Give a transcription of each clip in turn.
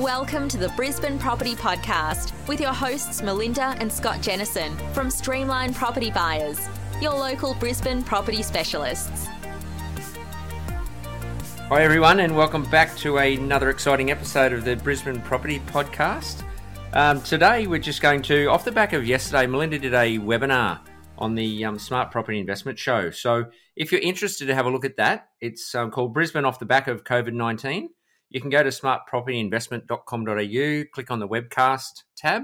Welcome to the Brisbane Property Podcast with your hosts Melinda and Scott Jennison from Streamline Property Buyers, your local Brisbane property specialists. Hi, everyone, and welcome back to another exciting episode of the Brisbane Property Podcast. Um, today, we're just going to, off the back of yesterday, Melinda did a webinar on the um, Smart Property Investment Show. So, if you're interested to have a look at that, it's um, called Brisbane Off the Back of COVID 19. You can go to smartpropertyinvestment.com.au, click on the webcast tab.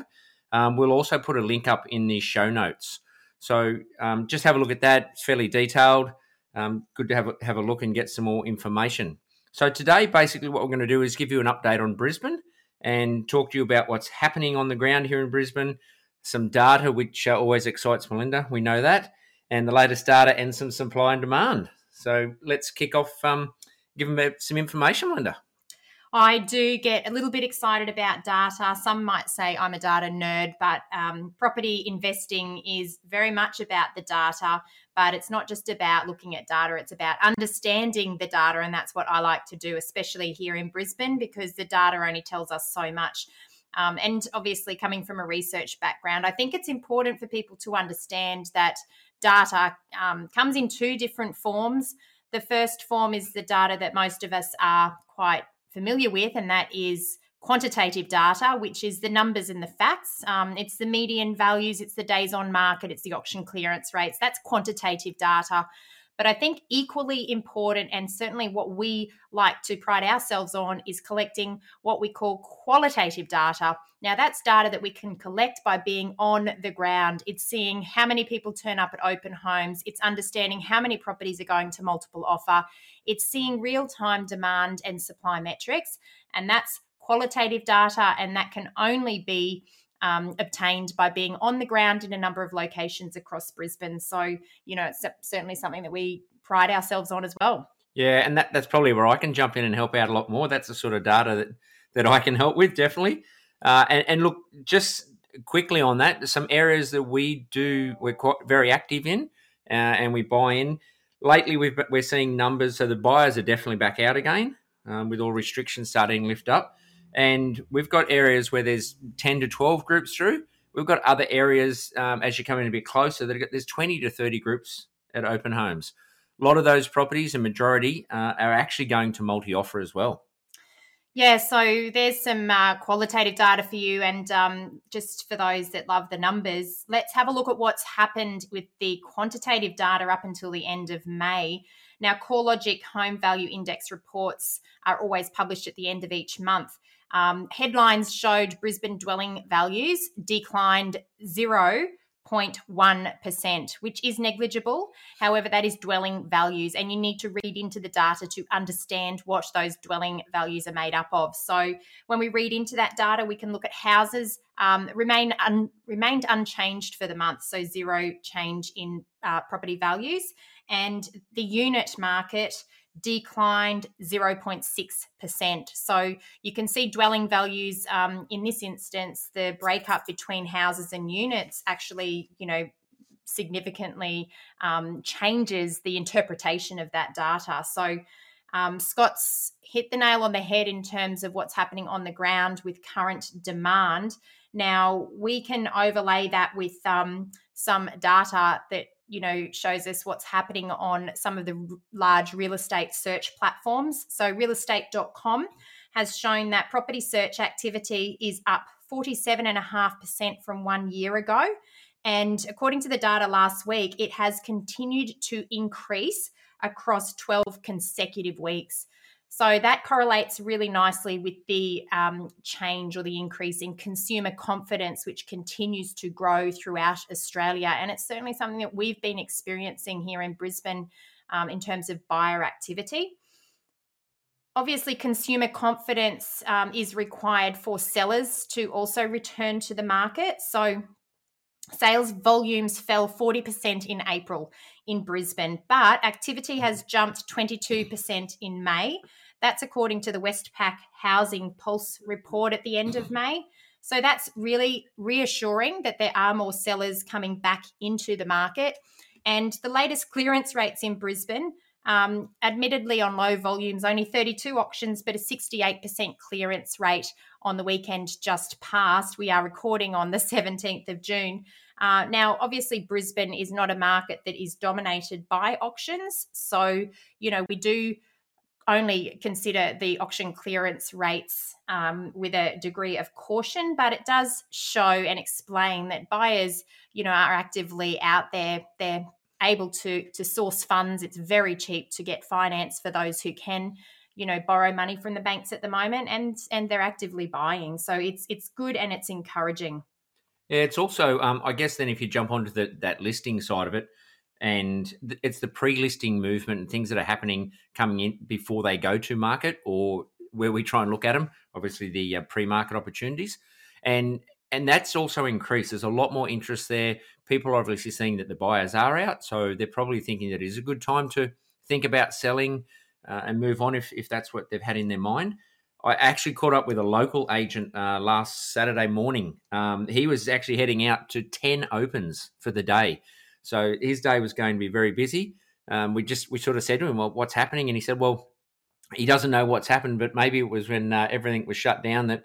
Um, we'll also put a link up in the show notes. So, um, just have a look at that. It's fairly detailed. Um, good to have a, have a look and get some more information. So, today, basically, what we're going to do is give you an update on Brisbane and talk to you about what's happening on the ground here in Brisbane, some data, which uh, always excites Melinda. We know that, and the latest data and some supply and demand. So let's kick off. Um, give them some information, Melinda. I do get a little bit excited about data. Some might say I'm a data nerd, but um, property investing is very much about the data. But it's not just about looking at data, it's about understanding the data. And that's what I like to do, especially here in Brisbane, because the data only tells us so much. Um, and obviously, coming from a research background, I think it's important for people to understand that data um, comes in two different forms. The first form is the data that most of us are quite familiar with, and that is quantitative data, which is the numbers and the facts. Um, it's the median values, it's the days on market, it's the auction clearance rates. That's quantitative data. But I think equally important, and certainly what we like to pride ourselves on, is collecting what we call qualitative data. Now, that's data that we can collect by being on the ground. It's seeing how many people turn up at open homes, it's understanding how many properties are going to multiple offer, it's seeing real time demand and supply metrics. And that's qualitative data, and that can only be um, obtained by being on the ground in a number of locations across Brisbane. So, you know, it's certainly something that we pride ourselves on as well. Yeah, and that, that's probably where I can jump in and help out a lot more. That's the sort of data that, that I can help with, definitely. Uh, and, and look, just quickly on that, some areas that we do, we're quite very active in uh, and we buy in. Lately, we've, we're seeing numbers, so the buyers are definitely back out again um, with all restrictions starting to lift up. And we've got areas where there's 10 to 12 groups through. We've got other areas um, as you come in a bit closer that there's 20 to 30 groups at open homes. A lot of those properties, a majority, uh, are actually going to multi offer as well. Yeah, so there's some uh, qualitative data for you. And um, just for those that love the numbers, let's have a look at what's happened with the quantitative data up until the end of May. Now, CoreLogic Home Value Index reports are always published at the end of each month. Um, headlines showed Brisbane dwelling values declined 0.1%, which is negligible. However, that is dwelling values, and you need to read into the data to understand what those dwelling values are made up of. So, when we read into that data, we can look at houses um, remain un, remained unchanged for the month, so zero change in uh, property values, and the unit market declined 0.6%. So you can see dwelling values um, in this instance, the breakup between houses and units actually, you know, significantly um, changes the interpretation of that data. So um, Scott's hit the nail on the head in terms of what's happening on the ground with current demand. Now, we can overlay that with um, some data that you know shows us what's happening on some of the large real estate search platforms. So realestate.com has shown that property search activity is up 47.5% from one year ago. And according to the data last week it has continued to increase across 12 consecutive weeks so that correlates really nicely with the um, change or the increase in consumer confidence, which continues to grow throughout Australia. And it's certainly something that we've been experiencing here in Brisbane um, in terms of buyer activity. Obviously, consumer confidence um, is required for sellers to also return to the market. So, Sales volumes fell 40% in April in Brisbane, but activity has jumped 22% in May. That's according to the Westpac Housing Pulse report at the end of May. So that's really reassuring that there are more sellers coming back into the market. And the latest clearance rates in Brisbane Um, admittedly, on low volumes, only 32 auctions, but a 68% clearance rate on the weekend just passed. We are recording on the 17th of June. Uh, now, obviously, Brisbane is not a market that is dominated by auctions. So, you know, we do only consider the auction clearance rates um, with a degree of caution, but it does show and explain that buyers, you know, are actively out there. They're able to to source funds. It's very cheap to get finance for those who can, you know, borrow money from the banks at the moment, and and they're actively buying. So it's it's good and it's encouraging. Yeah, it's also, um, I guess, then if you jump onto the, that listing side of it, and it's the pre-listing movement and things that are happening coming in before they go to market, or where we try and look at them. Obviously, the uh, pre-market opportunities, and and that's also increased. There's a lot more interest there. People are obviously seeing that the buyers are out, so they're probably thinking that it is a good time to think about selling uh, and move on if, if that's what they've had in their mind. I actually caught up with a local agent uh, last Saturday morning. Um, he was actually heading out to 10 opens for the day. So his day was going to be very busy. Um, we just, we sort of said to him, well, what's happening? And he said, well, he doesn't know what's happened, but maybe it was when uh, everything was shut down that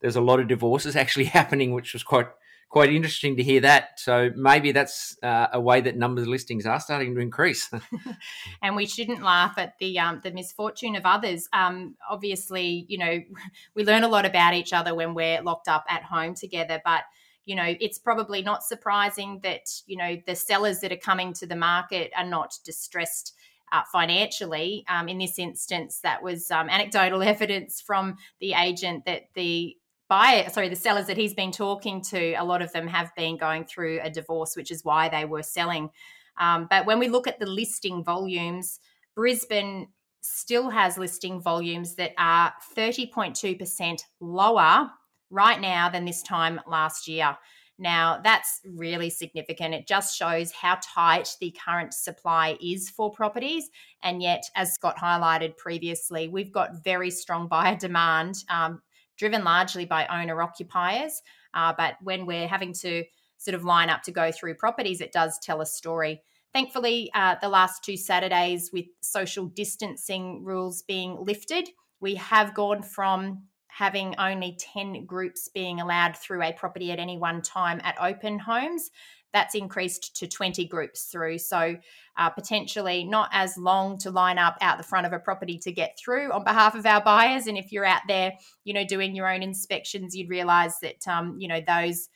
there's a lot of divorces actually happening, which was quite quite interesting to hear that. So maybe that's uh, a way that numbers of listings are starting to increase. and we shouldn't laugh at the um, the misfortune of others. Um, obviously, you know, we learn a lot about each other when we're locked up at home together, but you know, it's probably not surprising that you know the sellers that are coming to the market are not distressed. Uh, financially, um, in this instance, that was um, anecdotal evidence from the agent that the buyer, sorry, the sellers that he's been talking to, a lot of them have been going through a divorce, which is why they were selling. Um, but when we look at the listing volumes, Brisbane still has listing volumes that are 30.2% lower right now than this time last year. Now, that's really significant. It just shows how tight the current supply is for properties. And yet, as Scott highlighted previously, we've got very strong buyer demand. Um, driven largely by owner occupiers. Uh, but when we're having to sort of line up to go through properties, it does tell a story. Thankfully, uh, the last two Saturdays, with social distancing rules being lifted, we have gone from having only 10 groups being allowed through a property at any one time at open homes that's increased to 20 groups through. So, uh, potentially not as long to line up out the front of a property to get through on behalf of our buyers. And if you're out there, you know, doing your own inspections, you'd realize that, um, you know, those.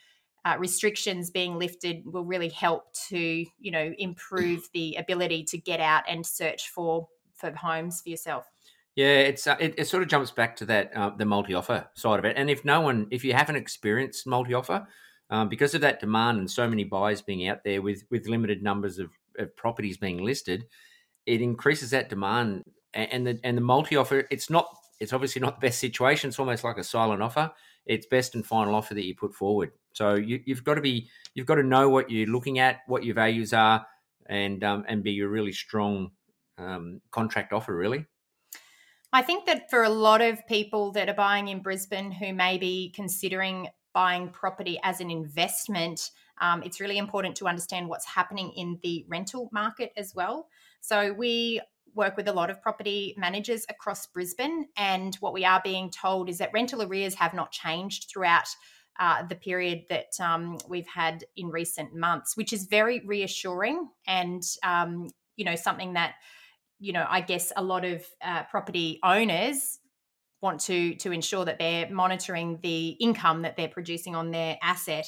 Uh, restrictions being lifted will really help to you know improve the ability to get out and search for for homes for yourself yeah, it's uh, it, it, sort of jumps back to that uh, the multi offer side of it. And if no one, if you haven't experienced multi offer, um, because of that demand and so many buyers being out there with with limited numbers of, of properties being listed, it increases that demand and the and the multi offer. It's not. It's obviously not the best situation. It's almost like a silent offer. It's best and final offer that you put forward. So you, you've got to be you've got to know what you're looking at, what your values are, and um, and be a really strong um, contract offer. Really. I think that for a lot of people that are buying in Brisbane who may be considering buying property as an investment, um, it's really important to understand what's happening in the rental market as well. So we work with a lot of property managers across Brisbane, and what we are being told is that rental arrears have not changed throughout. Uh, the period that um, we've had in recent months, which is very reassuring and um, you know something that you know I guess a lot of uh, property owners want to to ensure that they're monitoring the income that they're producing on their asset.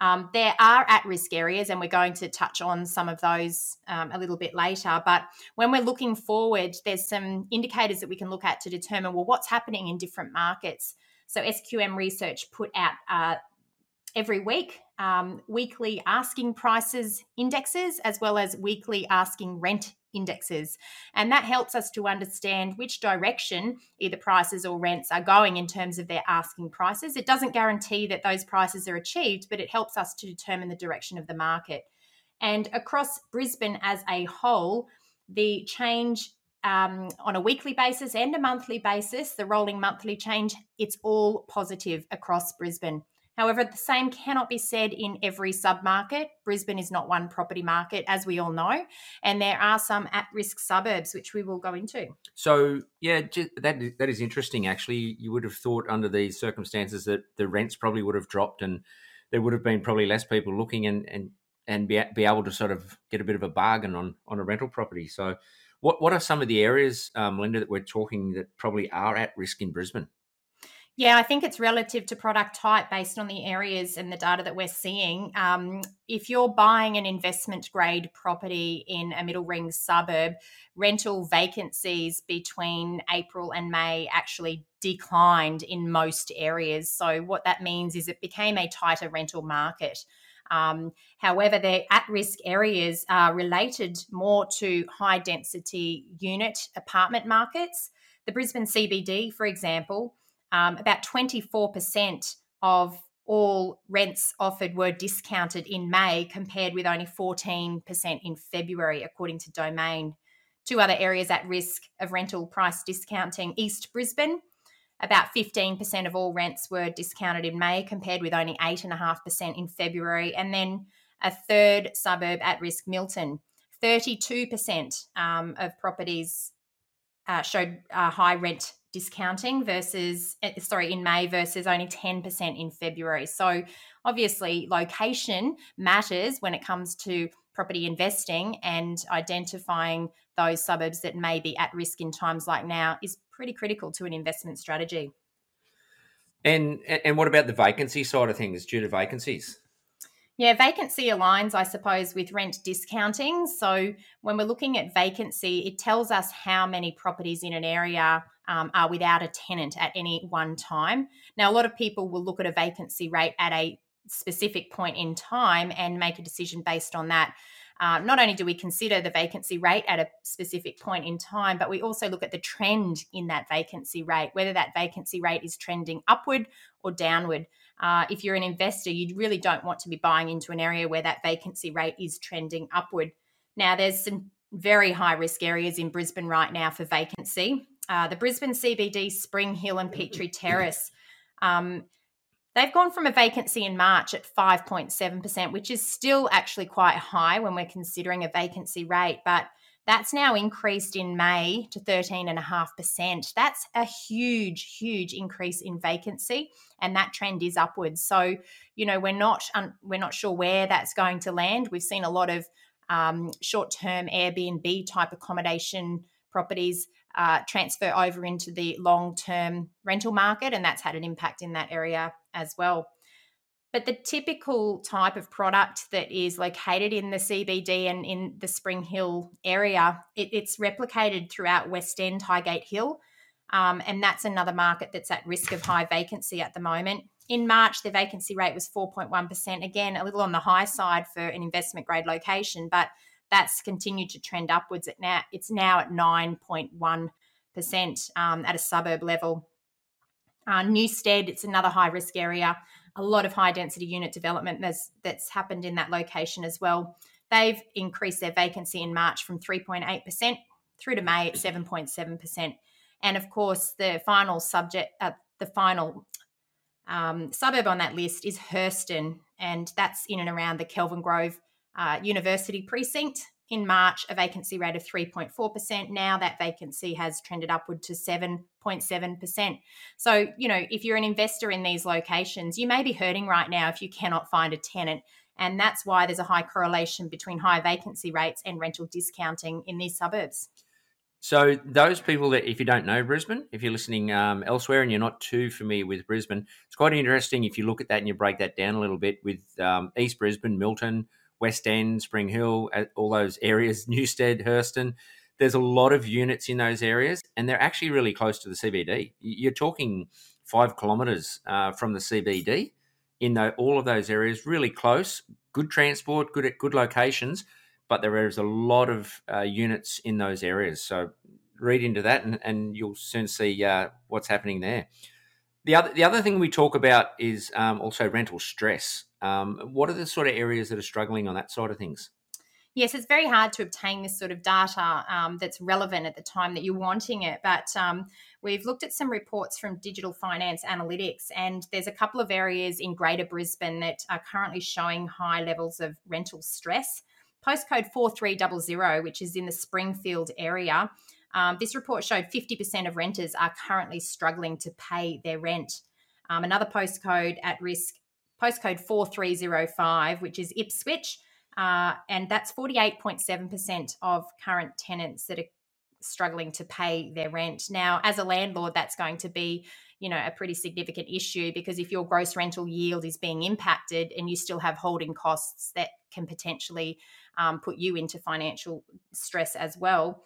Um, there are at risk areas, and we're going to touch on some of those um, a little bit later. But when we're looking forward, there's some indicators that we can look at to determine well, what's happening in different markets. So, SQM Research put out uh, every week um, weekly asking prices indexes as well as weekly asking rent indexes. And that helps us to understand which direction either prices or rents are going in terms of their asking prices. It doesn't guarantee that those prices are achieved, but it helps us to determine the direction of the market. And across Brisbane as a whole, the change um, on a weekly basis and a monthly basis, the rolling monthly change, it's all positive across Brisbane. However, the same cannot be said in every submarket. Brisbane is not one property market, as we all know, and there are some at risk suburbs, which we will go into. So, yeah, that, that is interesting, actually. You would have thought under these circumstances that the rents probably would have dropped and there would have been probably less people looking and, and, and be, be able to sort of get a bit of a bargain on, on a rental property. So, what, what are some of the areas, um, Linda, that we're talking that probably are at risk in Brisbane? Yeah, I think it's relative to product type based on the areas and the data that we're seeing. Um, if you're buying an investment grade property in a middle ring suburb, rental vacancies between April and May actually declined in most areas. So, what that means is it became a tighter rental market. Um, however, the at risk areas are related more to high density unit apartment markets. The Brisbane CBD, for example, um, about 24% of all rents offered were discounted in May, compared with only 14% in February, according to Domain. Two other areas at risk of rental price discounting East Brisbane. About 15% of all rents were discounted in May, compared with only 8.5% in February. And then a third suburb at risk, Milton. 32% um, of properties uh, showed uh, high rent discounting versus eh, sorry in May versus only 10% in February. So obviously location matters when it comes to property investing and identifying those suburbs that may be at risk in times like now is pretty critical to an investment strategy. And and what about the vacancy side of things due to vacancies? Yeah, vacancy aligns, I suppose, with rent discounting. So when we're looking at vacancy, it tells us how many properties in an area um, are without a tenant at any one time. Now, a lot of people will look at a vacancy rate at a specific point in time and make a decision based on that. Uh, not only do we consider the vacancy rate at a specific point in time, but we also look at the trend in that vacancy rate, whether that vacancy rate is trending upward or downward. Uh, if you're an investor, you really don't want to be buying into an area where that vacancy rate is trending upward. Now, there's some very high risk areas in Brisbane right now for vacancy. Uh, the Brisbane CBD, Spring Hill, and Petrie Terrace. Um, they've gone from a vacancy in March at 5.7%, which is still actually quite high when we're considering a vacancy rate. But that's now increased in May to 13.5%. That's a huge, huge increase in vacancy, and that trend is upwards. So, you know, we're not um, we're not sure where that's going to land. We've seen a lot of um, short-term Airbnb type accommodation properties uh, transfer over into the long-term rental market, and that's had an impact in that area as well. But the typical type of product that is located in the CBD and in the Spring Hill area, it, it's replicated throughout West End, Highgate Hill. Um, and that's another market that's at risk of high vacancy at the moment. In March, the vacancy rate was 4.1%. Again, a little on the high side for an investment grade location, but that's continued to trend upwards. At now, it's now at 9.1% um, at a suburb level. Uh, Newstead, it's another high risk area a lot of high density unit development that's, that's happened in that location as well. They've increased their vacancy in March from 3.8% through to May at 7.7%. And of course, the final subject, uh, the final um, suburb on that list is Herston, and that's in and around the Kelvin Grove uh, University precinct in March a vacancy rate of 3.4%. Now that vacancy has trended upward to 7.7%. So, you know, if you're an investor in these locations, you may be hurting right now if you cannot find a tenant. And that's why there's a high correlation between high vacancy rates and rental discounting in these suburbs. So, those people that, if you don't know Brisbane, if you're listening um, elsewhere and you're not too familiar with Brisbane, it's quite interesting if you look at that and you break that down a little bit with um, East Brisbane, Milton, West End, Spring Hill, all those areas, Newstead, Herston. There's a lot of units in those areas, and they're actually really close to the CBD. You're talking five kilometres uh, from the CBD in the, all of those areas, really close, good transport, good good locations, but there is a lot of uh, units in those areas. So read into that, and, and you'll soon see uh, what's happening there. The other the other thing we talk about is um, also rental stress. Um, what are the sort of areas that are struggling on that side of things? Yes, it's very hard to obtain this sort of data um, that's relevant at the time that you're wanting it. But um, we've looked at some reports from Digital Finance Analytics, and there's a couple of areas in Greater Brisbane that are currently showing high levels of rental stress. Postcode 4300, which is in the Springfield area, um, this report showed 50% of renters are currently struggling to pay their rent. Um, another postcode at risk, postcode 4305, which is Ipswich uh, and that's 48.7% of current tenants that are struggling to pay their rent. Now, as a landlord, that's going to be you know a pretty significant issue because if your gross rental yield is being impacted and you still have holding costs that can potentially um, put you into financial stress as well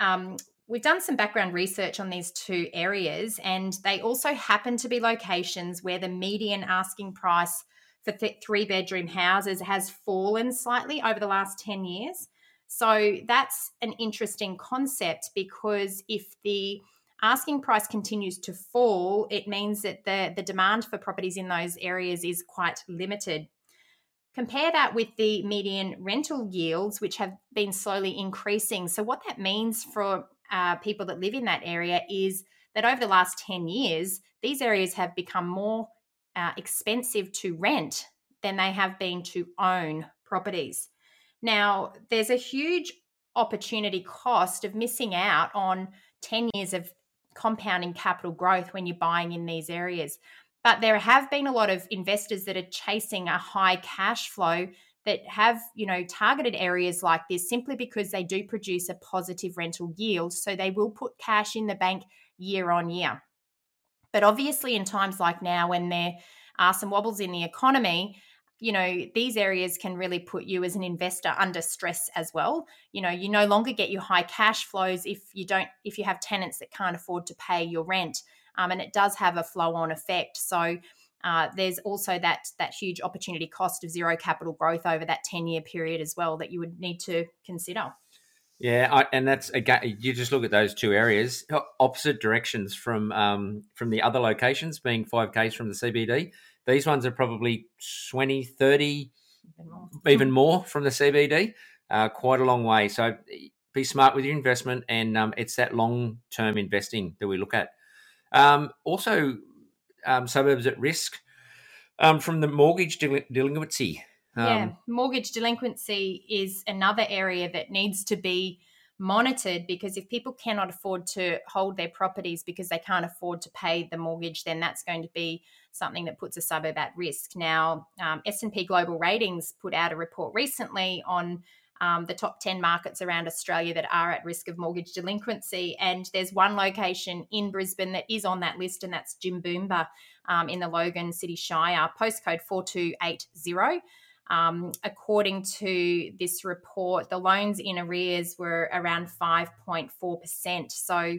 um, we've done some background research on these two areas and they also happen to be locations where the median asking price for th- three bedroom houses has fallen slightly over the last 10 years. So that's an interesting concept because if the asking price continues to fall, it means that the, the demand for properties in those areas is quite limited. Compare that with the median rental yields, which have been slowly increasing. So, what that means for uh, people that live in that area is that over the last 10 years, these areas have become more uh, expensive to rent than they have been to own properties. Now, there's a huge opportunity cost of missing out on 10 years of compounding capital growth when you're buying in these areas. But there have been a lot of investors that are chasing a high cash flow that have, you know, targeted areas like this simply because they do produce a positive rental yield. So they will put cash in the bank year on year. But obviously, in times like now, when there are some wobbles in the economy, you know these areas can really put you as an investor under stress as well you know you no longer get your high cash flows if you don't if you have tenants that can't afford to pay your rent um, and it does have a flow on effect so uh, there's also that that huge opportunity cost of zero capital growth over that 10 year period as well that you would need to consider yeah, I, and that's again. You just look at those two areas, opposite directions from um, from the other locations, being five k's from the CBD. These ones are probably 20, 30, even more, even more from the CBD. Uh, quite a long way. So be smart with your investment, and um, it's that long term investing that we look at. Um, also, um, suburbs at risk um, from the mortgage del- delinquency yeah, um, mortgage delinquency is another area that needs to be monitored because if people cannot afford to hold their properties because they can't afford to pay the mortgage, then that's going to be something that puts a suburb at risk. Now, um, S&P Global Ratings put out a report recently on um, the top 10 markets around Australia that are at risk of mortgage delinquency. And there's one location in Brisbane that is on that list, and that's Jimboomba um, in the Logan City Shire, postcode 4280. Um, according to this report, the loans in arrears were around 5.4%. So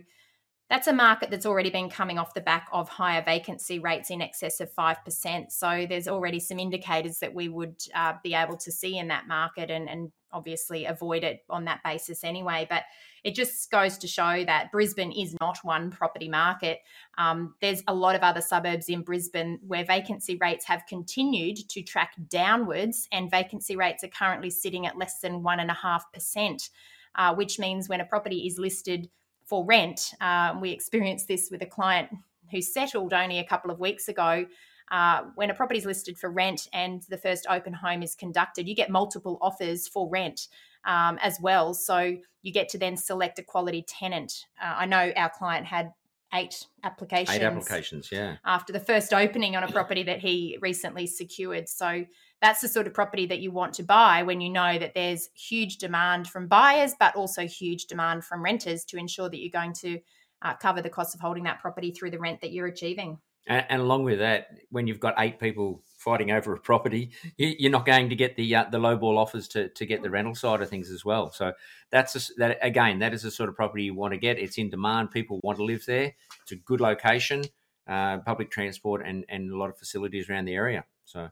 that's a market that's already been coming off the back of higher vacancy rates in excess of 5%. So there's already some indicators that we would uh, be able to see in that market and, and obviously avoid it on that basis anyway. But it just goes to show that Brisbane is not one property market. Um, there's a lot of other suburbs in Brisbane where vacancy rates have continued to track downwards, and vacancy rates are currently sitting at less than 1.5%, uh, which means when a property is listed for rent, uh, we experienced this with a client who settled only a couple of weeks ago. Uh, when a property is listed for rent and the first open home is conducted, you get multiple offers for rent um, as well. So you get to then select a quality tenant. Uh, I know our client had eight applications. Eight applications, yeah. After the first opening on a property that he recently secured. So that's the sort of property that you want to buy when you know that there's huge demand from buyers, but also huge demand from renters to ensure that you're going to uh, cover the cost of holding that property through the rent that you're achieving. And, and, along with that, when you've got eight people fighting over a property, you, are not going to get the uh, the low ball offers to, to get the rental side of things as well. So that's a, that again, that is the sort of property you want to get. It's in demand. People want to live there. It's a good location, uh, public transport, and and a lot of facilities around the area. So,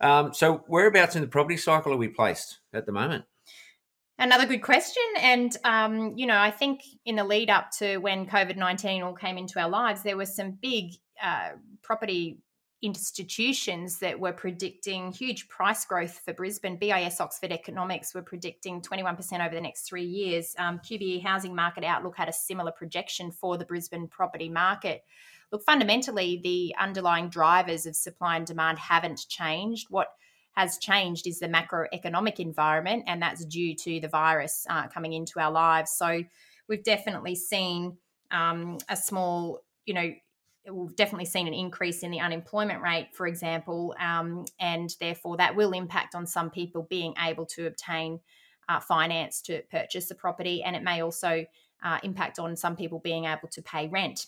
um, so whereabouts in the property cycle are we placed at the moment? Another good question. And, um, you know, I think in the lead up to when COVID 19 all came into our lives, there were some big uh, property institutions that were predicting huge price growth for Brisbane. BIS Oxford Economics were predicting 21% over the next three years. Um, QBE Housing Market Outlook had a similar projection for the Brisbane property market. Look, fundamentally, the underlying drivers of supply and demand haven't changed. What has changed is the macroeconomic environment, and that's due to the virus uh, coming into our lives. So we've definitely seen um, a small, you know, we've definitely seen an increase in the unemployment rate, for example, um, and therefore that will impact on some people being able to obtain uh, finance to purchase a property, and it may also uh, impact on some people being able to pay rent.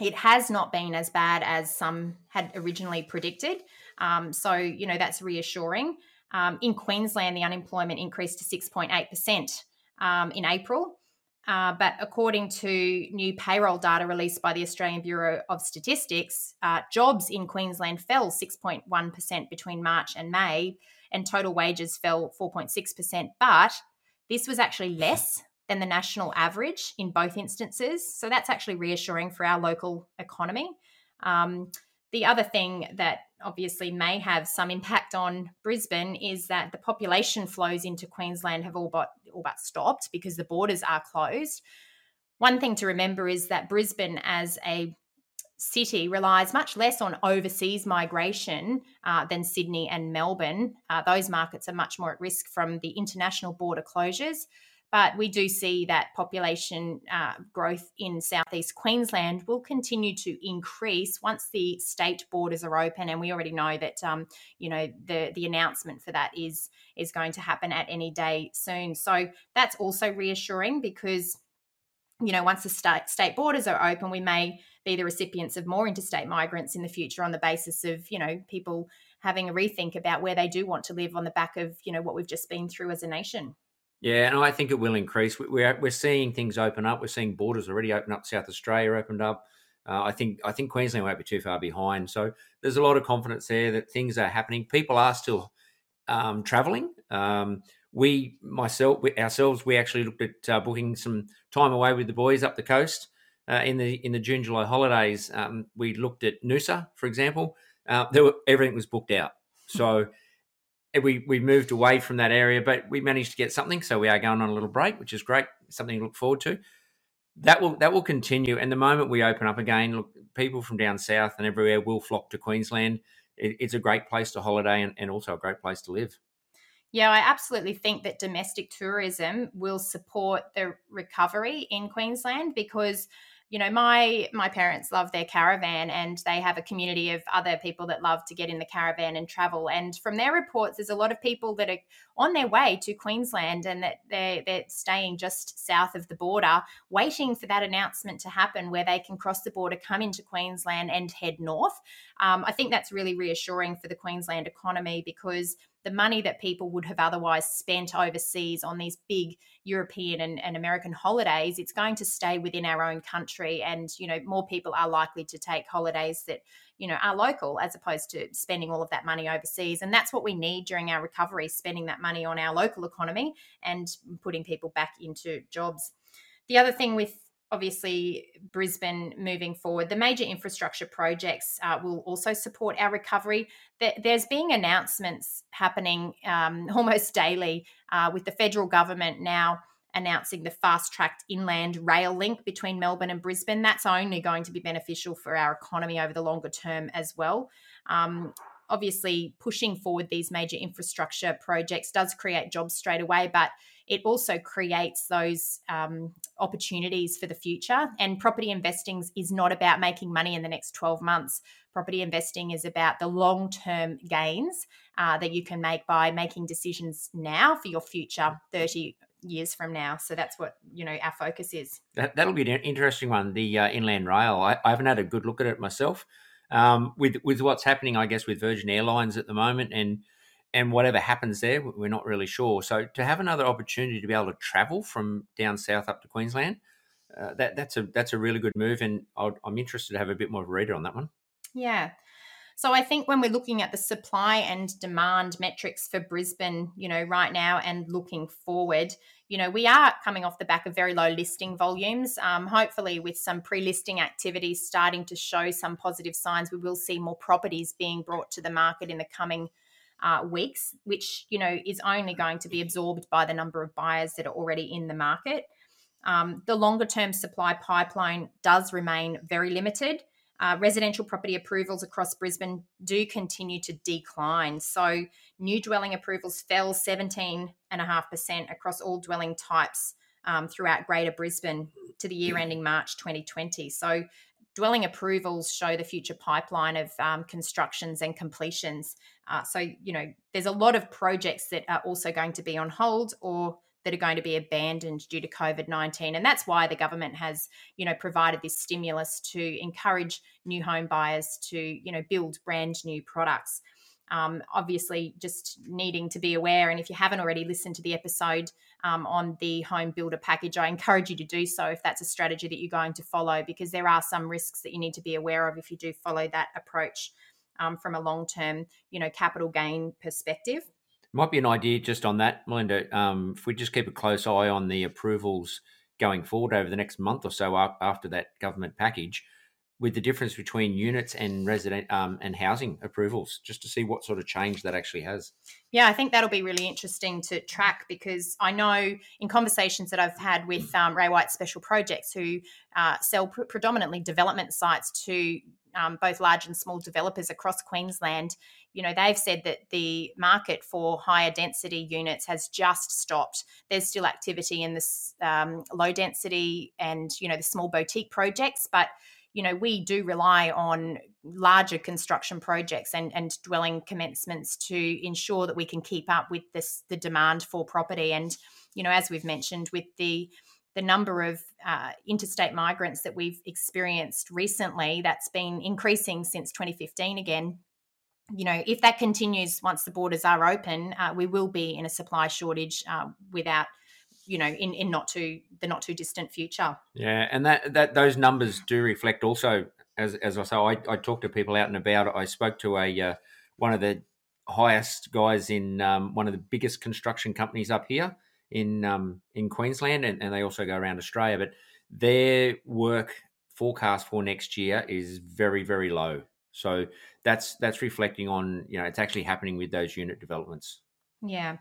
It has not been as bad as some had originally predicted, um, so you know that's reassuring. Um, in Queensland, the unemployment increased to six point eight percent um, in April. Uh, but according to new payroll data released by the Australian Bureau of Statistics, uh, jobs in Queensland fell 6.1% between March and May, and total wages fell 4.6%. But this was actually less than the national average in both instances. So that's actually reassuring for our local economy. Um, the other thing that obviously may have some impact on Brisbane is that the population flows into Queensland have all but all but stopped because the borders are closed. One thing to remember is that Brisbane as a city relies much less on overseas migration uh, than Sydney and Melbourne. Uh, those markets are much more at risk from the international border closures. But we do see that population uh, growth in southeast Queensland will continue to increase once the state borders are open, and we already know that um, you know the the announcement for that is is going to happen at any day soon. So that's also reassuring because you know once the state state borders are open, we may be the recipients of more interstate migrants in the future on the basis of you know people having a rethink about where they do want to live on the back of you know what we've just been through as a nation. Yeah, and I think it will increase. We're we're seeing things open up. We're seeing borders already open up. South Australia opened up. Uh, I think I think Queensland won't be too far behind. So there's a lot of confidence there that things are happening. People are still um, traveling. Um, we myself we, ourselves we actually looked at uh, booking some time away with the boys up the coast uh, in the in the June July holidays. Um, we looked at Noosa, for example. Uh, there were, everything was booked out. So we we moved away from that area, but we managed to get something. So we are going on a little break, which is great. Something to look forward to. That will that will continue. And the moment we open up again, look, people from down south and everywhere will flock to Queensland. It, it's a great place to holiday and, and also a great place to live. Yeah, I absolutely think that domestic tourism will support the recovery in Queensland because you know my my parents love their caravan and they have a community of other people that love to get in the caravan and travel. And from their reports there's a lot of people that are on their way to Queensland and that they're they're staying just south of the border waiting for that announcement to happen where they can cross the border come into Queensland and head north. Um, I think that's really reassuring for the Queensland economy because the money that people would have otherwise spent overseas on these big European and, and, American holidays, it's going to stay within our own country. And, you know, more people are likely to take holidays that, you know, are local as opposed to spending all of that money overseas. And that's what we need during our recovery, spending that money on our local economy and putting people back into jobs. The other thing with obviously Brisbane moving forward. The major infrastructure projects uh, will also support our recovery. There's being announcements happening um, almost daily uh, with the federal government now announcing the fast tracked inland rail link between Melbourne and Brisbane. That's only going to be beneficial for our economy over the longer term as well. Um, obviously, pushing forward these major infrastructure projects does create jobs straight away, but it also creates those um, opportunities for the future. And property investing is not about making money in the next 12 months. Property investing is about the long term gains uh, that you can make by making decisions now for your future 30 years from now. So that's what you know our focus is. That, that'll be an interesting one. The uh, inland rail. I, I, haven't had a good look at it myself. Um, with with what's happening, I guess, with Virgin Airlines at the moment, and and whatever happens there, we're not really sure. So to have another opportunity to be able to travel from down south up to Queensland, uh, that that's a that's a really good move, and i am interested to have a bit more of a reader on that one. Yeah. So I think when we're looking at the supply and demand metrics for Brisbane, you know, right now and looking forward, you know, we are coming off the back of very low listing volumes. Um, hopefully, with some pre listing activities starting to show some positive signs, we will see more properties being brought to the market in the coming uh, weeks, which, you know, is only going to be absorbed by the number of buyers that are already in the market. Um, the longer term supply pipeline does remain very limited. Uh, residential property approvals across Brisbane do continue to decline. So, new dwelling approvals fell 17.5% across all dwelling types um, throughout Greater Brisbane to the year ending March 2020. So, dwelling approvals show the future pipeline of um, constructions and completions. Uh, so, you know, there's a lot of projects that are also going to be on hold or that are going to be abandoned due to COVID 19. And that's why the government has, you know, provided this stimulus to encourage new home buyers to, you know, build brand new products. Um, obviously, just needing to be aware. And if you haven't already listened to the episode um, on the home builder package, I encourage you to do so if that's a strategy that you're going to follow, because there are some risks that you need to be aware of if you do follow that approach um, from a long term, you know, capital gain perspective. Might be an idea just on that, Melinda. Um, if we just keep a close eye on the approvals going forward over the next month or so after that government package, with the difference between units and resident um, and housing approvals, just to see what sort of change that actually has. Yeah, I think that'll be really interesting to track because I know in conversations that I've had with um, Ray White Special Projects, who uh, sell pr- predominantly development sites to um, both large and small developers across Queensland, you know, they've said that the market for higher density units has just stopped. There's still activity in this um, low density and, you know, the small boutique projects, but you know, we do rely on larger construction projects and, and dwelling commencements to ensure that we can keep up with this the demand for property. And, you know, as we've mentioned, with the the number of uh, interstate migrants that we've experienced recently, that's been increasing since 2015 again you know, if that continues once the borders are open, uh, we will be in a supply shortage uh, without, you know, in, in not too the not too distant future. Yeah, and that that those numbers do reflect also, as as I say, I, I talk to people out and about. I spoke to a uh, one of the highest guys in um, one of the biggest construction companies up here in um, in Queensland, and, and they also go around Australia. But their work forecast for next year is very very low. So that's that's reflecting on you know it's actually happening with those unit developments. Yeah.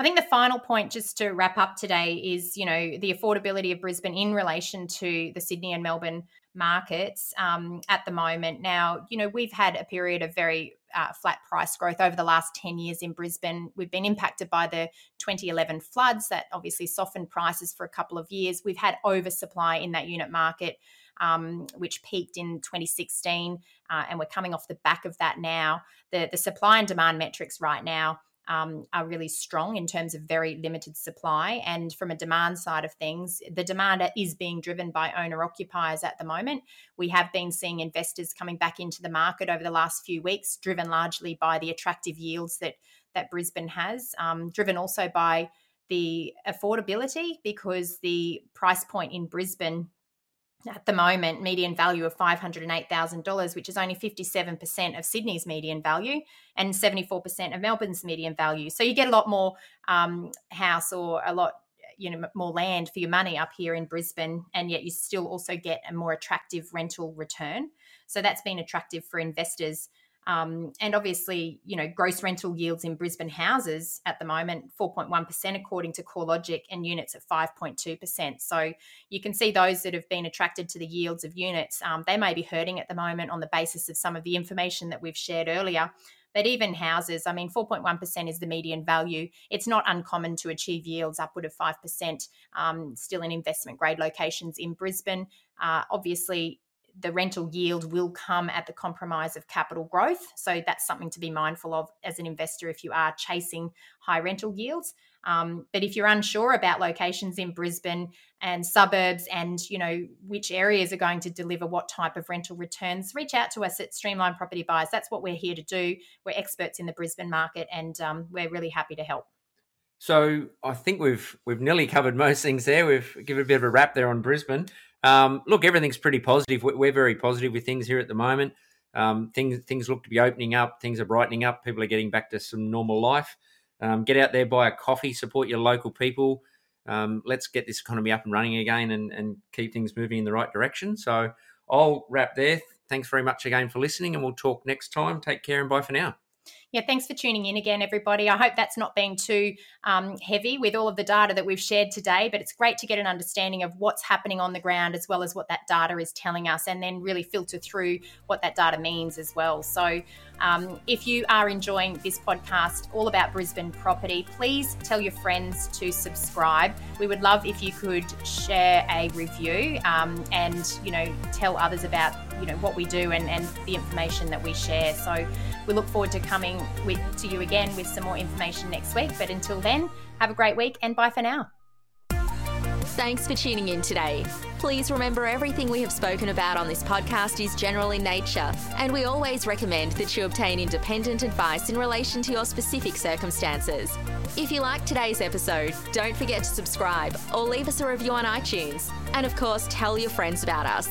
I think the final point, just to wrap up today, is you know the affordability of Brisbane in relation to the Sydney and Melbourne markets um, at the moment. Now, you know we've had a period of very uh, flat price growth over the last 10 years in Brisbane. We've been impacted by the 2011 floods that obviously softened prices for a couple of years. We've had oversupply in that unit market um, which peaked in 2016, uh, and we're coming off the back of that now. The, the supply and demand metrics right now um, are really strong in terms of very limited supply. And from a demand side of things, the demand is being driven by owner occupiers at the moment. We have been seeing investors coming back into the market over the last few weeks, driven largely by the attractive yields that that Brisbane has, um, driven also by the affordability because the price point in Brisbane at the moment median value of $508,000, which is only 57% of Sydney's median value and 74% of Melbourne's median value. So you get a lot more um, house or a lot you know more land for your money up here in Brisbane and yet you still also get a more attractive rental return. So that's been attractive for investors um, and obviously, you know, gross rental yields in Brisbane houses at the moment, 4.1% according to CoreLogic, and units at 5.2%. So you can see those that have been attracted to the yields of units, um, they may be hurting at the moment on the basis of some of the information that we've shared earlier. But even houses, I mean, 4.1% is the median value. It's not uncommon to achieve yields upward of 5% um, still in investment grade locations in Brisbane. Uh, obviously, the rental yield will come at the compromise of capital growth. So that's something to be mindful of as an investor if you are chasing high rental yields. Um, but if you're unsure about locations in Brisbane and suburbs and you know which areas are going to deliver what type of rental returns, reach out to us at Streamline Property Buyers. That's what we're here to do. We're experts in the Brisbane market, and um, we're really happy to help. So I think we've we've nearly covered most things there. We've given a bit of a wrap there on Brisbane. Um, look, everything's pretty positive. We're very positive with things here at the moment. Um, things things look to be opening up. Things are brightening up. People are getting back to some normal life. Um, get out there, buy a coffee, support your local people. Um, let's get this economy up and running again and, and keep things moving in the right direction. So I'll wrap there. Thanks very much again for listening, and we'll talk next time. Take care and bye for now yeah, thanks for tuning in again, everybody. I hope that's not been too um, heavy with all of the data that we've shared today, but it's great to get an understanding of what's happening on the ground as well as what that data is telling us, and then really filter through what that data means as well. So, um, if you are enjoying this podcast all about Brisbane property, please tell your friends to subscribe. We would love if you could share a review um, and you know tell others about you know what we do and, and the information that we share. So we look forward to coming with to you again with some more information next week. But until then, have a great week and bye for now. Thanks for tuning in today. Please remember everything we have spoken about on this podcast is general in nature, and we always recommend that you obtain independent advice in relation to your specific circumstances. If you like today's episode, don't forget to subscribe or leave us a review on iTunes. And of course, tell your friends about us.